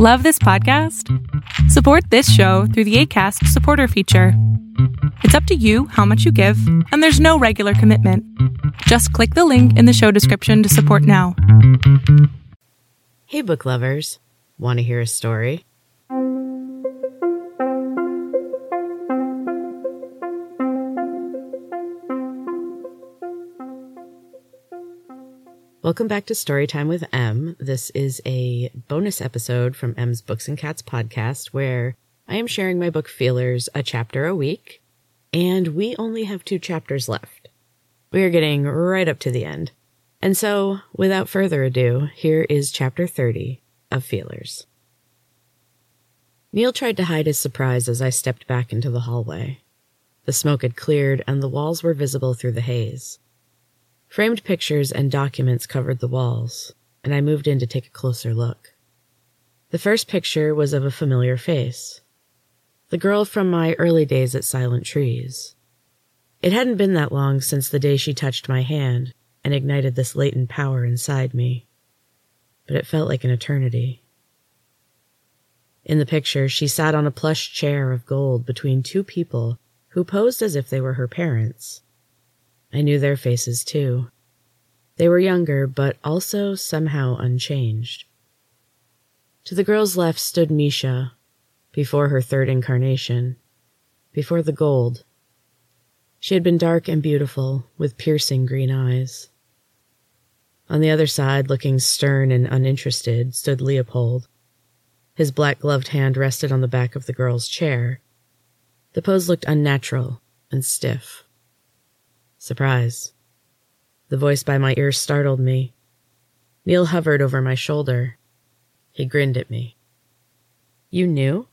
Love this podcast? Support this show through the ACAST supporter feature. It's up to you how much you give, and there's no regular commitment. Just click the link in the show description to support now. Hey, book lovers. Want to hear a story? Welcome back to Storytime with Em. This is a bonus episode from Em's Books and Cats podcast where I am sharing my book Feelers a chapter a week, and we only have two chapters left. We are getting right up to the end. And so, without further ado, here is chapter 30 of Feelers. Neil tried to hide his surprise as I stepped back into the hallway. The smoke had cleared and the walls were visible through the haze. Framed pictures and documents covered the walls, and I moved in to take a closer look. The first picture was of a familiar face. The girl from my early days at Silent Trees. It hadn't been that long since the day she touched my hand and ignited this latent power inside me, but it felt like an eternity. In the picture, she sat on a plush chair of gold between two people who posed as if they were her parents. I knew their faces too. They were younger, but also somehow unchanged. To the girl's left stood Misha, before her third incarnation, before the gold. She had been dark and beautiful, with piercing green eyes. On the other side, looking stern and uninterested, stood Leopold. His black gloved hand rested on the back of the girl's chair. The pose looked unnatural and stiff. Surprise. The voice by my ear startled me. Neil hovered over my shoulder. He grinned at me. You knew?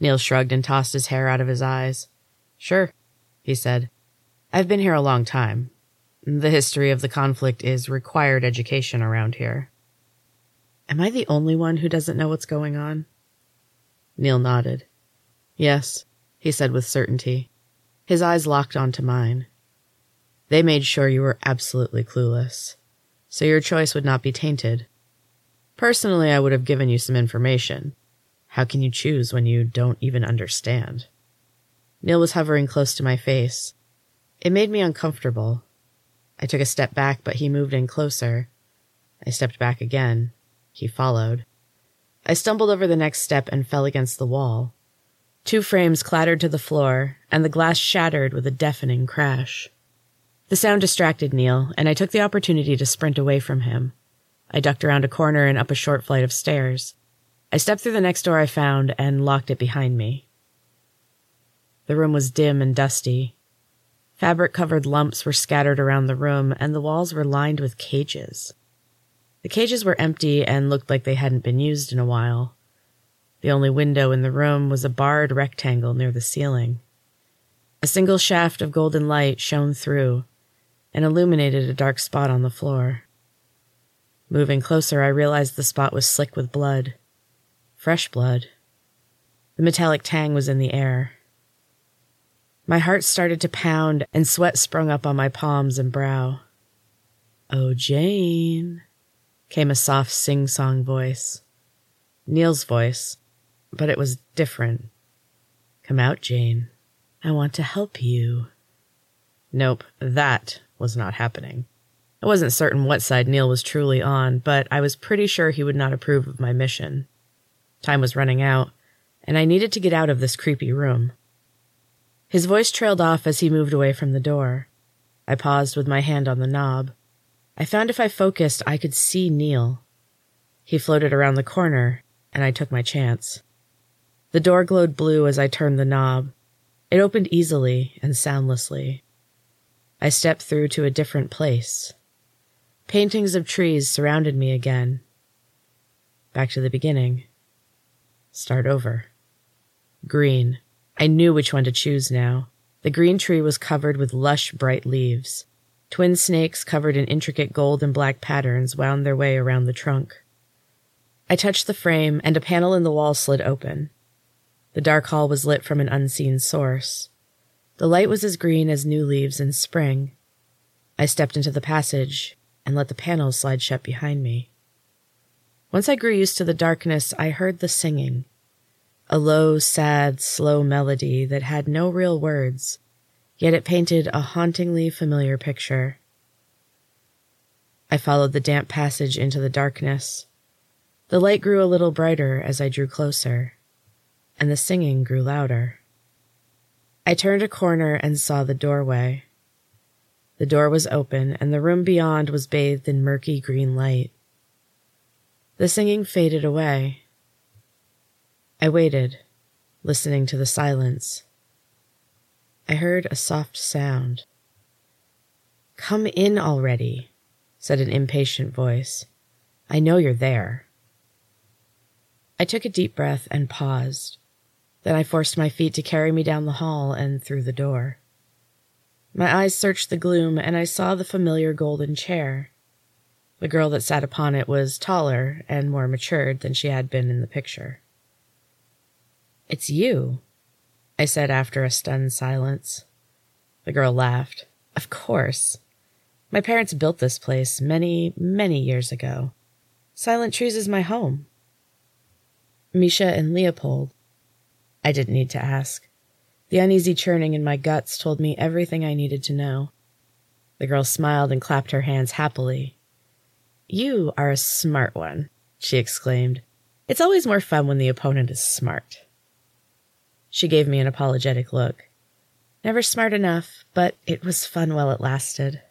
Neil shrugged and tossed his hair out of his eyes. Sure, he said. I've been here a long time. The history of the conflict is required education around here. Am I the only one who doesn't know what's going on? Neil nodded. Yes, he said with certainty. His eyes locked onto mine. They made sure you were absolutely clueless, so your choice would not be tainted. Personally, I would have given you some information. How can you choose when you don't even understand? Neil was hovering close to my face. It made me uncomfortable. I took a step back, but he moved in closer. I stepped back again. He followed. I stumbled over the next step and fell against the wall. Two frames clattered to the floor, and the glass shattered with a deafening crash. The sound distracted Neil, and I took the opportunity to sprint away from him. I ducked around a corner and up a short flight of stairs. I stepped through the next door I found and locked it behind me. The room was dim and dusty. Fabric covered lumps were scattered around the room, and the walls were lined with cages. The cages were empty and looked like they hadn't been used in a while. The only window in the room was a barred rectangle near the ceiling. A single shaft of golden light shone through, and illuminated a dark spot on the floor. Moving closer, I realized the spot was slick with blood. Fresh blood. The metallic tang was in the air. My heart started to pound, and sweat sprung up on my palms and brow. Oh, Jane, came a soft sing song voice. Neil's voice, but it was different. Come out, Jane. I want to help you. Nope, that was not happening. I wasn't certain what side Neil was truly on, but I was pretty sure he would not approve of my mission. Time was running out, and I needed to get out of this creepy room. His voice trailed off as he moved away from the door. I paused with my hand on the knob. I found if I focused, I could see Neil. He floated around the corner, and I took my chance. The door glowed blue as I turned the knob. It opened easily and soundlessly. I stepped through to a different place. Paintings of trees surrounded me again. Back to the beginning. Start over. Green. I knew which one to choose now. The green tree was covered with lush, bright leaves. Twin snakes covered in intricate gold and black patterns wound their way around the trunk. I touched the frame, and a panel in the wall slid open. The dark hall was lit from an unseen source. The light was as green as new leaves in spring. I stepped into the passage and let the panels slide shut behind me. Once I grew used to the darkness, I heard the singing. A low, sad, slow melody that had no real words, yet it painted a hauntingly familiar picture. I followed the damp passage into the darkness. The light grew a little brighter as I drew closer, and the singing grew louder. I turned a corner and saw the doorway. The door was open, and the room beyond was bathed in murky green light. The singing faded away. I waited, listening to the silence. I heard a soft sound. Come in already, said an impatient voice. I know you're there. I took a deep breath and paused. Then I forced my feet to carry me down the hall and through the door. My eyes searched the gloom, and I saw the familiar golden chair. The girl that sat upon it was taller and more matured than she had been in the picture. It's you, I said after a stunned silence. The girl laughed. Of course. My parents built this place many, many years ago. Silent Trees is my home. Misha and Leopold. I didn't need to ask. The uneasy churning in my guts told me everything I needed to know. The girl smiled and clapped her hands happily. You are a smart one, she exclaimed. It's always more fun when the opponent is smart. She gave me an apologetic look. Never smart enough, but it was fun while it lasted.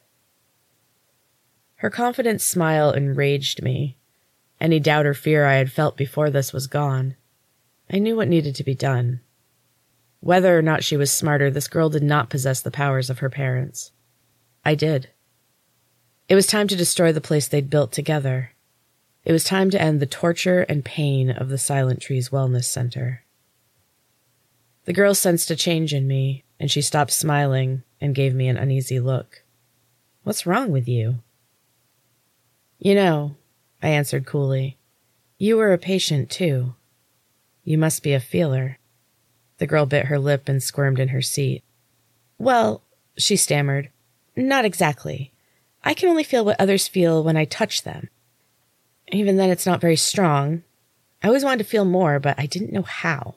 Her confident smile enraged me. Any doubt or fear I had felt before this was gone. I knew what needed to be done. Whether or not she was smarter, this girl did not possess the powers of her parents. I did. It was time to destroy the place they'd built together. It was time to end the torture and pain of the Silent Trees Wellness Center. The girl sensed a change in me, and she stopped smiling and gave me an uneasy look. What's wrong with you? You know, I answered coolly, you were a patient too. You must be a feeler. The girl bit her lip and squirmed in her seat. Well, she stammered, not exactly. I can only feel what others feel when I touch them. Even then, it's not very strong. I always wanted to feel more, but I didn't know how.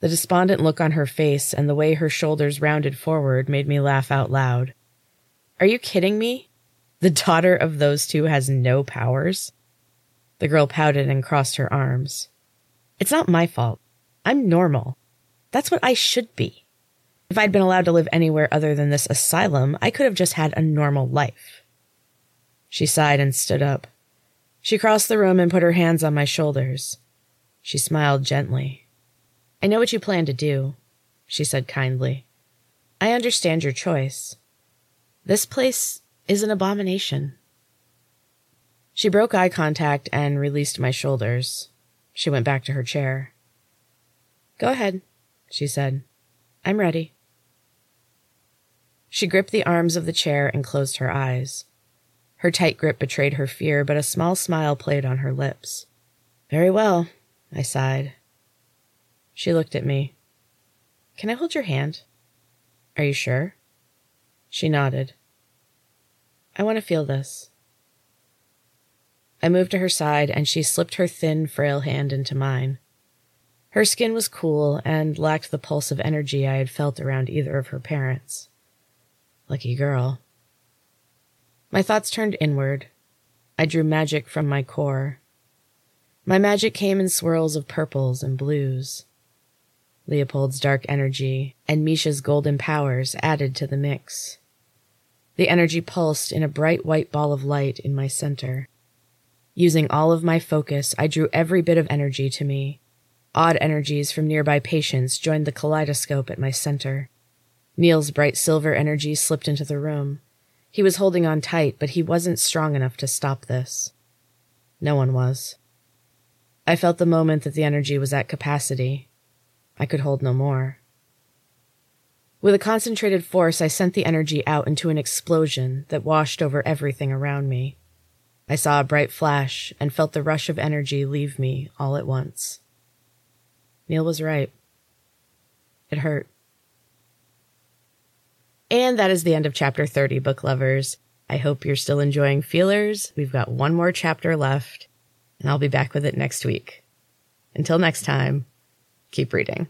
The despondent look on her face and the way her shoulders rounded forward made me laugh out loud. Are you kidding me? The daughter of those two has no powers? The girl pouted and crossed her arms. It's not my fault. I'm normal. That's what I should be. If I'd been allowed to live anywhere other than this asylum, I could have just had a normal life. She sighed and stood up. She crossed the room and put her hands on my shoulders. She smiled gently. I know what you plan to do, she said kindly. I understand your choice. This place is an abomination. She broke eye contact and released my shoulders. She went back to her chair. Go ahead, she said. I'm ready. She gripped the arms of the chair and closed her eyes. Her tight grip betrayed her fear, but a small smile played on her lips. Very well, I sighed. She looked at me. Can I hold your hand? Are you sure? She nodded. I want to feel this. I moved to her side and she slipped her thin, frail hand into mine. Her skin was cool and lacked the pulse of energy I had felt around either of her parents. Lucky girl. My thoughts turned inward. I drew magic from my core. My magic came in swirls of purples and blues. Leopold's dark energy and Misha's golden powers added to the mix. The energy pulsed in a bright white ball of light in my center. Using all of my focus, I drew every bit of energy to me. Odd energies from nearby patients joined the kaleidoscope at my center. Neil's bright silver energy slipped into the room. He was holding on tight, but he wasn't strong enough to stop this. No one was. I felt the moment that the energy was at capacity. I could hold no more. With a concentrated force, I sent the energy out into an explosion that washed over everything around me. I saw a bright flash and felt the rush of energy leave me all at once. Neil was right. It hurt. And that is the end of chapter 30, book lovers. I hope you're still enjoying Feelers. We've got one more chapter left, and I'll be back with it next week. Until next time, keep reading.